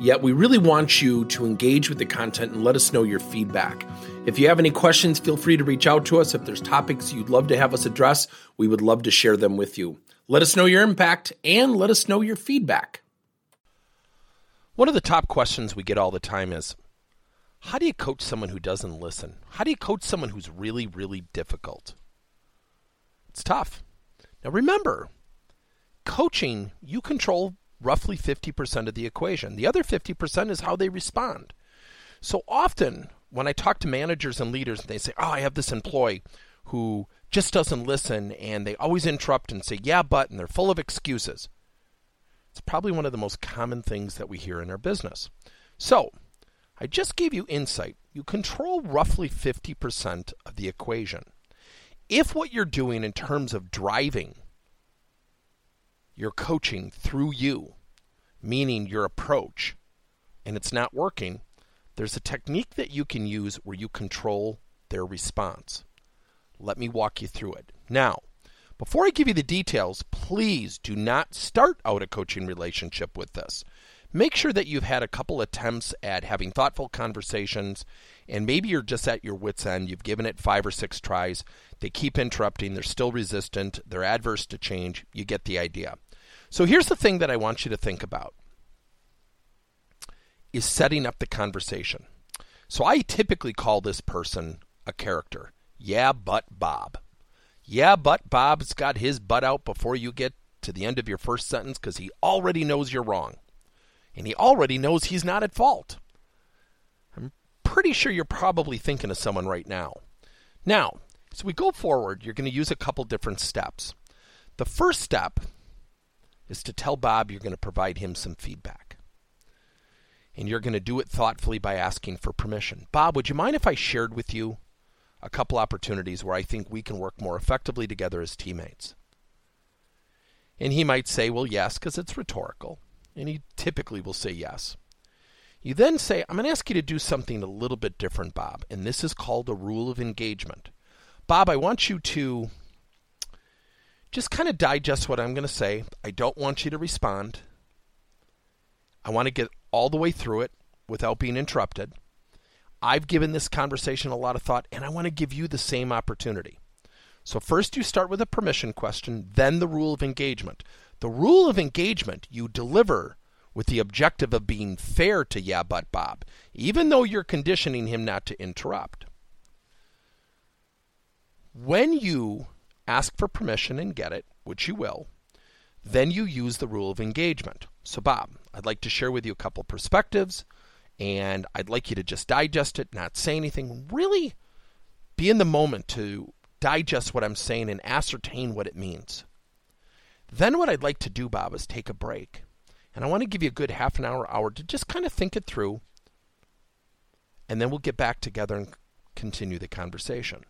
Yet, we really want you to engage with the content and let us know your feedback. If you have any questions, feel free to reach out to us. If there's topics you'd love to have us address, we would love to share them with you. Let us know your impact and let us know your feedback. One of the top questions we get all the time is How do you coach someone who doesn't listen? How do you coach someone who's really, really difficult? It's tough. Now remember, coaching, you control roughly 50% of the equation. The other 50% is how they respond. So often, when I talk to managers and leaders, they say, "Oh, I have this employee who just doesn't listen, and they always interrupt and say, yeah, but,' and they're full of excuses." It's probably one of the most common things that we hear in our business. So, I just gave you insight. You control roughly 50% of the equation. If what you're doing in terms of driving your coaching through you, meaning your approach, and it's not working, there's a technique that you can use where you control their response. Let me walk you through it. Now, before I give you the details, please do not start out a coaching relationship with this. Make sure that you've had a couple attempts at having thoughtful conversations, and maybe you're just at your wits' end. You've given it five or six tries. They keep interrupting, they're still resistant, they're adverse to change. You get the idea. So here's the thing that I want you to think about is setting up the conversation. So I typically call this person a character. Yeah, but Bob. Yeah, but Bob's got his butt out before you get to the end of your first sentence because he already knows you're wrong. And he already knows he's not at fault. I'm pretty sure you're probably thinking of someone right now. Now, as we go forward, you're going to use a couple different steps. The first step is to tell Bob you're going to provide him some feedback and you're going to do it thoughtfully by asking for permission. Bob, would you mind if I shared with you a couple opportunities where I think we can work more effectively together as teammates? And he might say, well, yes, because it's rhetorical. And he typically will say yes. You then say, I'm going to ask you to do something a little bit different, Bob. And this is called a rule of engagement. Bob, I want you to just kind of digest what I'm going to say. I don't want you to respond. I want to get all the way through it without being interrupted. I've given this conversation a lot of thought, and I want to give you the same opportunity. So, first you start with a permission question, then the rule of engagement. The rule of engagement you deliver with the objective of being fair to Yeah But Bob, even though you're conditioning him not to interrupt. When you ask for permission and get it, which you will, then you use the rule of engagement. So, Bob, I'd like to share with you a couple perspectives, and I'd like you to just digest it, not say anything. Really be in the moment to digest what I'm saying and ascertain what it means. Then, what I'd like to do, Bob, is take a break. And I want to give you a good half an hour, hour to just kind of think it through. And then we'll get back together and continue the conversation.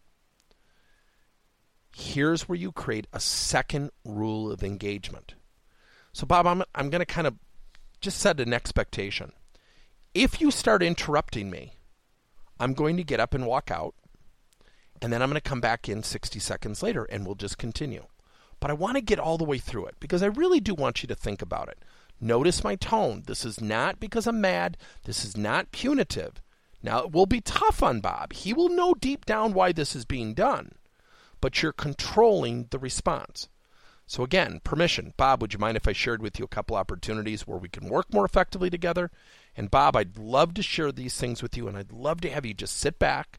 Here's where you create a second rule of engagement. So, Bob, I'm, I'm going to kind of just set an expectation. If you start interrupting me, I'm going to get up and walk out, and then I'm going to come back in 60 seconds later and we'll just continue. But I want to get all the way through it because I really do want you to think about it. Notice my tone. This is not because I'm mad, this is not punitive. Now, it will be tough on Bob. He will know deep down why this is being done, but you're controlling the response. So again, permission. Bob, would you mind if I shared with you a couple opportunities where we can work more effectively together? And Bob, I'd love to share these things with you, and I'd love to have you just sit back,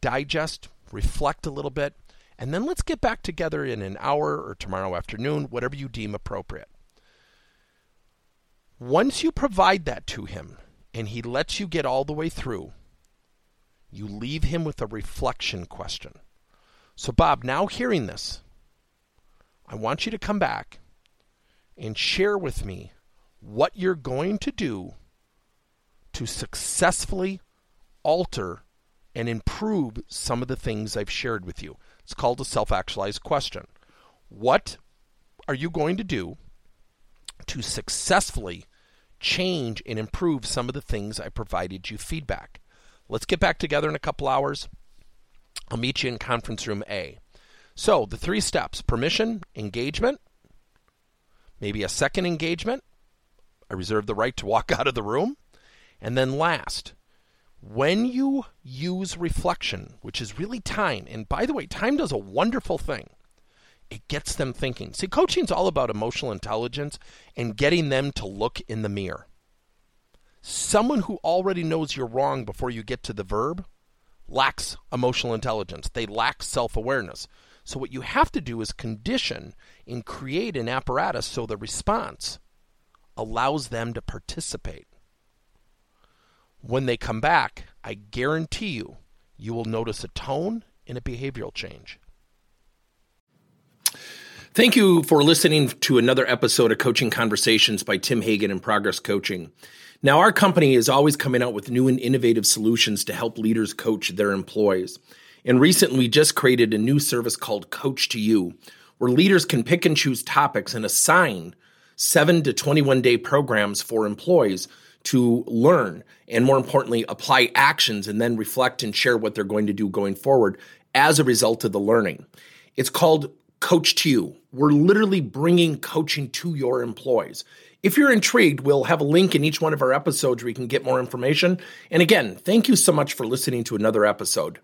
digest, reflect a little bit, and then let's get back together in an hour or tomorrow afternoon, whatever you deem appropriate. Once you provide that to him and he lets you get all the way through, you leave him with a reflection question. So, Bob, now hearing this, I want you to come back and share with me what you're going to do to successfully alter and improve some of the things I've shared with you. It's called a self actualized question. What are you going to do to successfully change and improve some of the things I provided you feedback? Let's get back together in a couple hours. I'll meet you in conference room A. So, the three steps permission, engagement, maybe a second engagement. I reserve the right to walk out of the room. And then, last, when you use reflection, which is really time, and by the way, time does a wonderful thing. It gets them thinking. See, coaching is all about emotional intelligence and getting them to look in the mirror. Someone who already knows you're wrong before you get to the verb lacks emotional intelligence. They lack self awareness. So, what you have to do is condition and create an apparatus so the response allows them to participate. When they come back, I guarantee you, you will notice a tone and a behavioral change. Thank you for listening to another episode of Coaching Conversations by Tim Hagen and Progress Coaching. Now, our company is always coming out with new and innovative solutions to help leaders coach their employees. And recently, we just created a new service called Coach to You, where leaders can pick and choose topics and assign seven to 21 day programs for employees to learn and, more importantly, apply actions and then reflect and share what they're going to do going forward as a result of the learning. It's called Coach to You. We're literally bringing coaching to your employees. If you're intrigued, we'll have a link in each one of our episodes where you can get more information. And again, thank you so much for listening to another episode.